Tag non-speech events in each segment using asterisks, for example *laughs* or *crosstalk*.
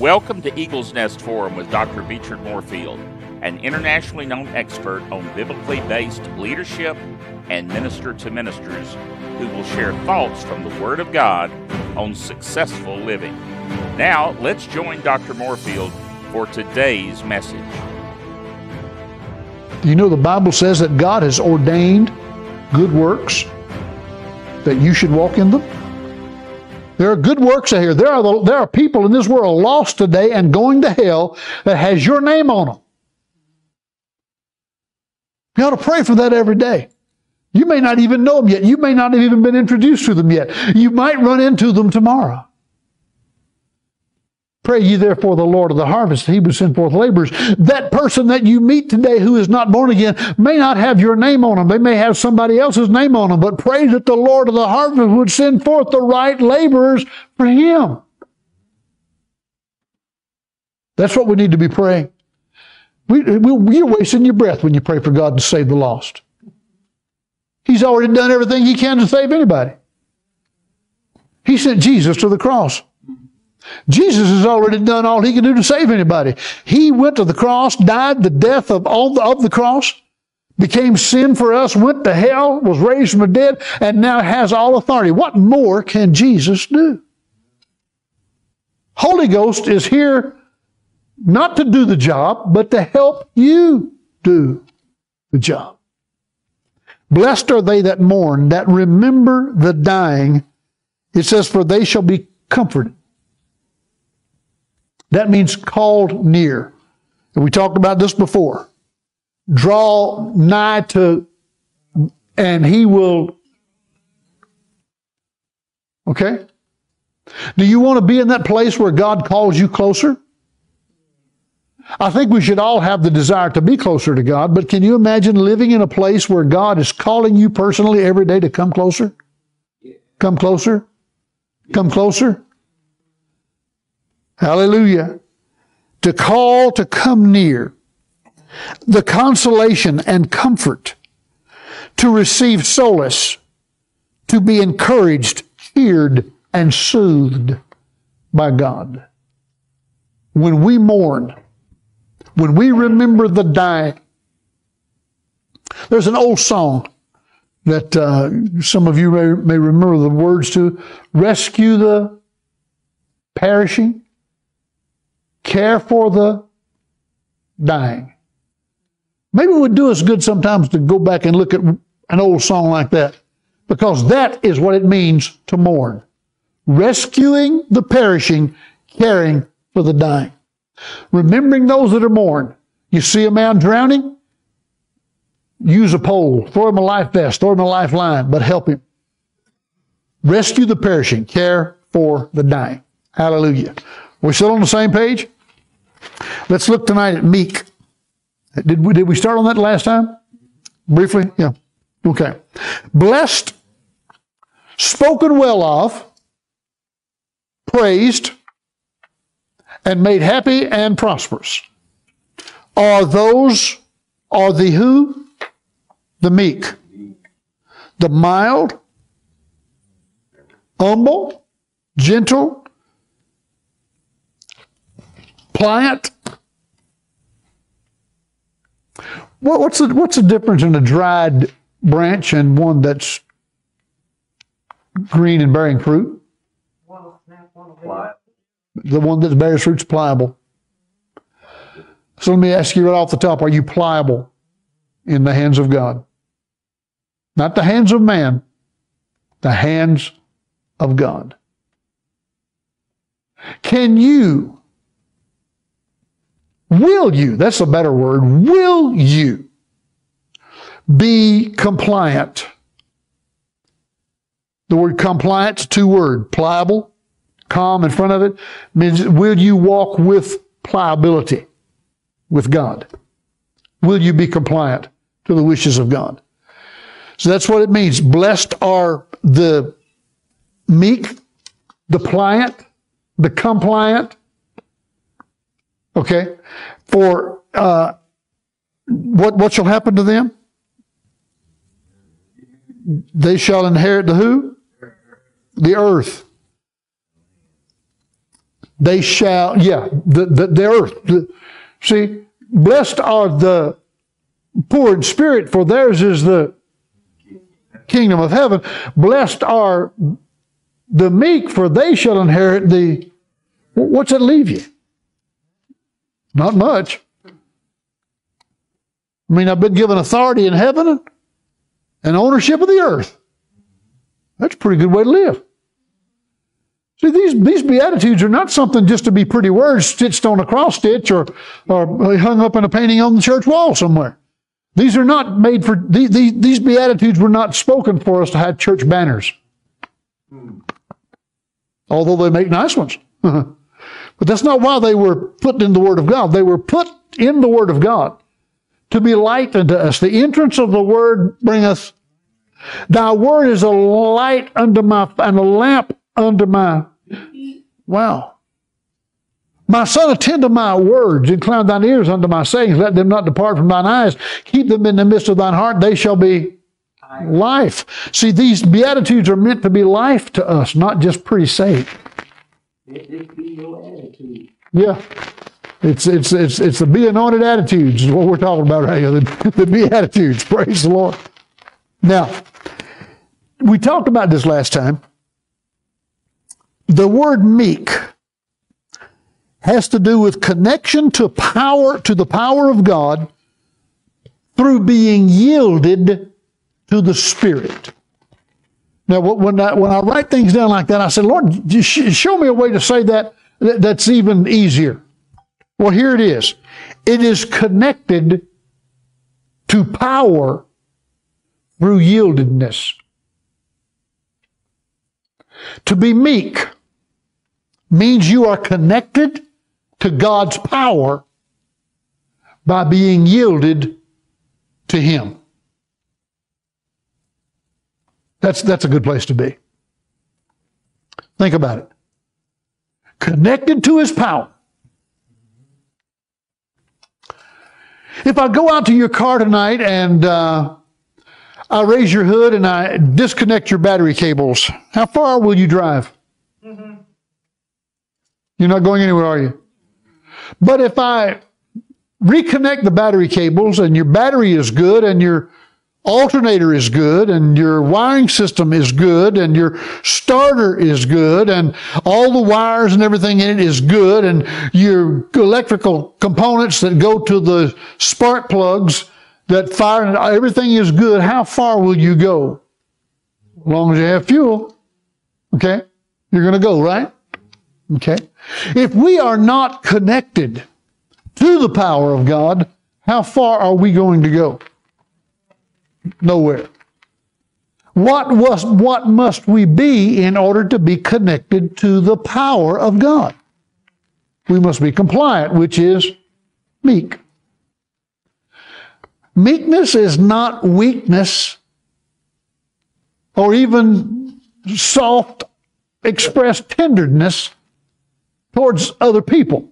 Welcome to Eagle's Nest Forum with Dr. Beechard Moorefield, an internationally known expert on biblically based leadership and minister to ministers who will share thoughts from the Word of God on successful living. Now, let's join Dr. Moorefield for today's message. You know, the Bible says that God has ordained good works, that you should walk in them. There are good works out here. There are, the, there are people in this world lost today and going to hell that has your name on them. You ought to pray for that every day. You may not even know them yet. You may not have even been introduced to them yet. You might run into them tomorrow. Pray ye therefore the Lord of the harvest, he would send forth laborers. That person that you meet today who is not born again may not have your name on them. They may have somebody else's name on them, but pray that the Lord of the harvest would send forth the right laborers for him. That's what we need to be praying. We, we, you're wasting your breath when you pray for God to save the lost. He's already done everything he can to save anybody. He sent Jesus to the cross. Jesus has already done all he can do to save anybody. He went to the cross, died the death of the, of the cross, became sin for us, went to hell, was raised from the dead, and now has all authority. What more can Jesus do? Holy Ghost is here not to do the job, but to help you do the job. Blessed are they that mourn, that remember the dying. It says, for they shall be comforted. That means called near. And we talked about this before. Draw nigh to, and he will. Okay? Do you want to be in that place where God calls you closer? I think we should all have the desire to be closer to God, but can you imagine living in a place where God is calling you personally every day to come closer? Come closer? Come closer? Hallelujah. To call to come near. The consolation and comfort. To receive solace. To be encouraged, cheered, and soothed by God. When we mourn, when we remember the dying, there's an old song that uh, some of you may, may remember the words to rescue the perishing care for the dying. Maybe it would do us good sometimes to go back and look at an old song like that, because that is what it means to mourn. Rescuing the perishing, caring for the dying. Remembering those that are mourned. You see a man drowning? Use a pole, throw him a life vest, throw him a lifeline, but help him. Rescue the perishing, care for the dying. Hallelujah. We're still on the same page? Let's look tonight at meek. Did we, did we start on that last time? Briefly? Yeah. Okay. Blessed, spoken well of, praised, and made happy and prosperous are those, are the who? The meek. The mild, humble, gentle, pliant. what's the what's the difference in a dried branch and one that's green and bearing fruit? The one that bears fruit is pliable. So let me ask you right off the top: Are you pliable in the hands of God? Not the hands of man, the hands of God. Can you Will you, that's a better word, will you be compliant? The word compliance, two word, pliable, calm in front of it, means will you walk with pliability with God? Will you be compliant to the wishes of God? So that's what it means. Blessed are the meek, the pliant, the compliant, Okay? For uh, what, what shall happen to them? They shall inherit the who? The earth. they shall, yeah, the, the, the earth. The, see, blessed are the poor in spirit, for theirs is the kingdom of heaven. Blessed are the meek, for they shall inherit the. What's it leave you? Not much. I mean, I've been given authority in heaven and ownership of the earth. That's a pretty good way to live. See, these, these Beatitudes are not something just to be pretty words stitched on a cross stitch or, or hung up in a painting on the church wall somewhere. These are not made for, these, these, these Beatitudes were not spoken for us to have church banners. Hmm. Although they make nice ones. *laughs* but that's not why they were put in the Word of God. They were put in the Word of God to be light unto us. The entrance of the Word bringeth Thy word is a light unto my and a lamp unto my wow. My son, attend to my words, incline thine ears unto my sayings, let them not depart from thine eyes. Keep them in the midst of thine heart, they shall be life. See, these Beatitudes are meant to be life to us, not just pretty say. Yeah. It's it's it's it's the be anointed attitudes is what we're talking about right here. The, the be attitudes. Praise the Lord. Now, we talked about this last time. The word meek has to do with connection to power, to the power of God through being yielded to the Spirit. Now, when I, when I write things down like that, I said, Lord, just show me a way to say that that's even easier. Well, here it is. It is connected to power through yieldedness. To be meek means you are connected to God's power by being yielded to Him. That's, that's a good place to be. Think about it. Connected to His power. If I go out to your car tonight and uh, I raise your hood and I disconnect your battery cables. How far will you drive? Mm-hmm. You're not going anywhere, are you? But if I reconnect the battery cables and your battery is good and your alternator is good and your wiring system is good and your starter is good and all the wires and everything in it is good and your electrical components that go to the spark plugs that fire and everything is good, how far will you go? As long as you have fuel, okay, you're going to go, right? Okay. If we are not connected to the power of God, how far are we going to go? Nowhere. What was what must we be in order to be connected to the power of God? We must be compliant, which is meek. Meekness is not weakness or even soft expressed tenderness towards other people.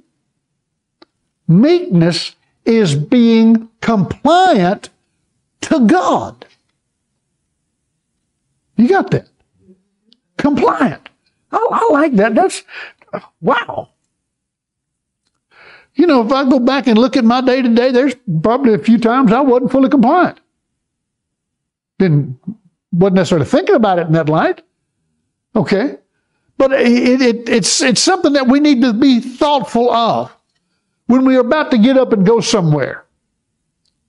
Meekness is being compliant to God. You got that? Compliant. I, I like that. That's wow. You know, if I go back and look at my day to day, there's probably a few times I wasn't fully compliant. Didn't wasn't necessarily thinking about it in that light. Okay, but it, it, it's it's something that we need to be thoughtful of when we're about to get up and go somewhere.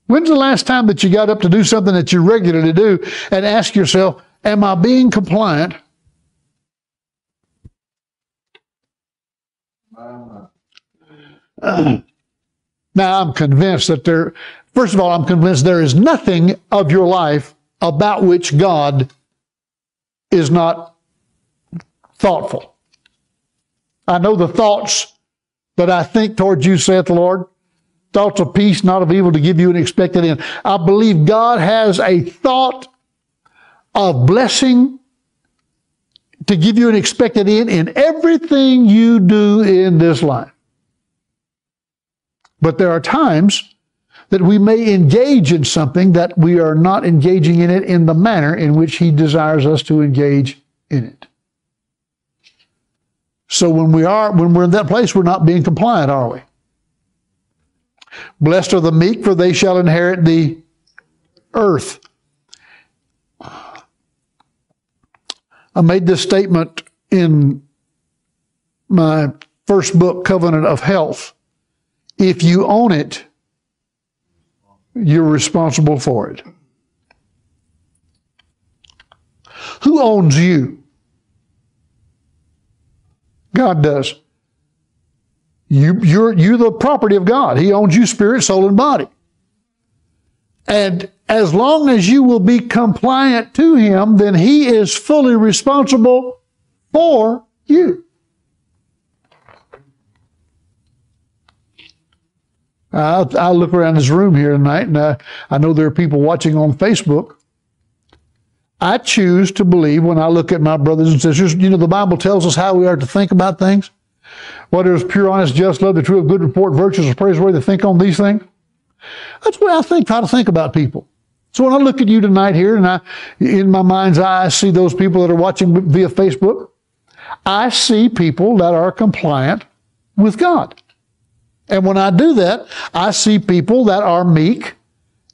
When's the last time that you got up to do something that you regularly do and ask yourself, "Am I being compliant?" *clears throat* now, I'm convinced that there, first of all, I'm convinced there is nothing of your life about which God is not thoughtful. I know the thoughts that I think towards you, saith the Lord, thoughts of peace, not of evil, to give you an expected end. I believe God has a thought of blessing to give you an expected end in everything you do in this life. But there are times that we may engage in something that we are not engaging in it in the manner in which He desires us to engage in it. So when we are, when we're in that place, we're not being compliant, are we? Blessed are the meek, for they shall inherit the earth. I made this statement in my first book, Covenant of Health. If you own it, you're responsible for it. Who owns you? God does. You, you're, you're the property of God. He owns you spirit, soul, and body. And as long as you will be compliant to Him, then He is fully responsible for you. I, I look around this room here tonight, and I, I know there are people watching on Facebook. I choose to believe when I look at my brothers and sisters, you know, the Bible tells us how we are to think about things. What is pure, honest, just, love, the true, good report, virtuous, or praiseworthy, to think on these things. That's the way I think, how to think about people. So when I look at you tonight here and I, in my mind's eye, I see those people that are watching via Facebook. I see people that are compliant with God. And when I do that, I see people that are meek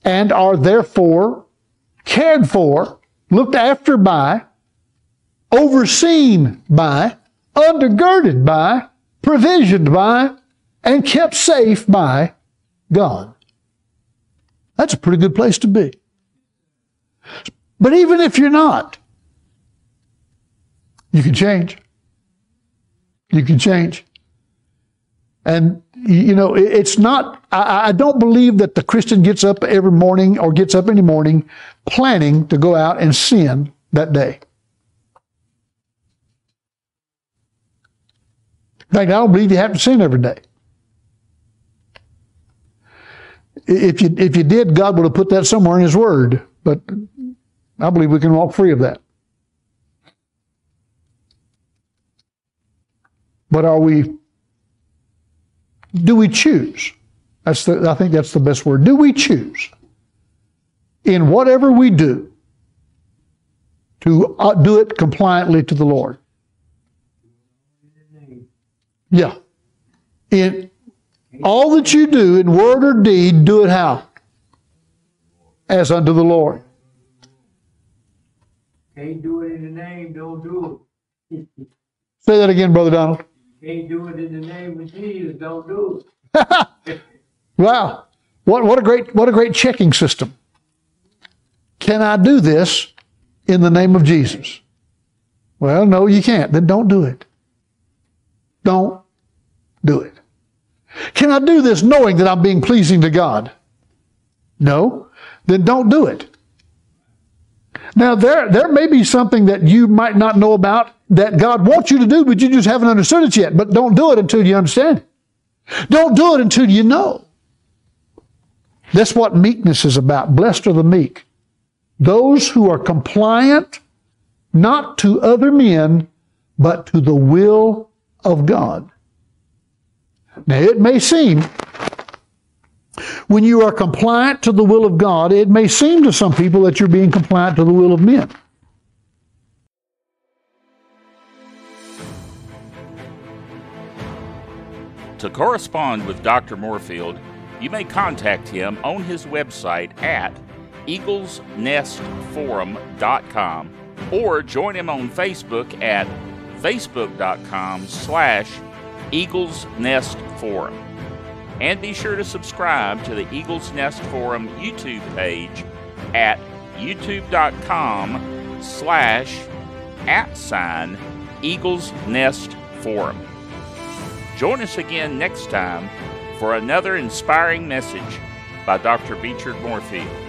and are therefore cared for, looked after by, overseen by, undergirded by, provisioned by, and kept safe by God. That's a pretty good place to be. But even if you're not, you can change. You can change. And, you know, it's not, I, I, don't believe that the Christian gets up every morning or gets up any morning planning to go out and sin that day. In fact, I don't believe you have to sin every day. If you, if you did, God would have put that somewhere in His Word. But I believe we can walk free of that. But are we, do we choose? That's the, I think that's the best word. Do we choose in whatever we do to uh, do it compliantly to the Lord? Yeah. In all that you do in word or deed, do it how? As unto the Lord. Can't do it in the name, don't do it. Say that again, Brother Donald. Can't do it in the name of Jesus, don't do it. *laughs* wow. What, what, a great, what a great checking system. Can I do this in the name of Jesus? Well, no, you can't. Then don't do it. Don't do it. Can I do this knowing that I'm being pleasing to God? No. Then don't do it. Now, there, there may be something that you might not know about that God wants you to do, but you just haven't understood it yet. But don't do it until you understand. Don't do it until you know. That's what meekness is about. Blessed are the meek. Those who are compliant not to other men, but to the will of God. Now, it may seem, when you are compliant to the will of God, it may seem to some people that you're being compliant to the will of men. To correspond with Dr. Moorefield, you may contact him on his website at eaglesnestforum.com or join him on Facebook at facebook.com slash Eagles Nest Forum. And be sure to subscribe to the Eagles Nest Forum YouTube page at youtube.com slash at sign Eagles Nest Forum. Join us again next time for another inspiring message by Dr. Beechard Moorefield.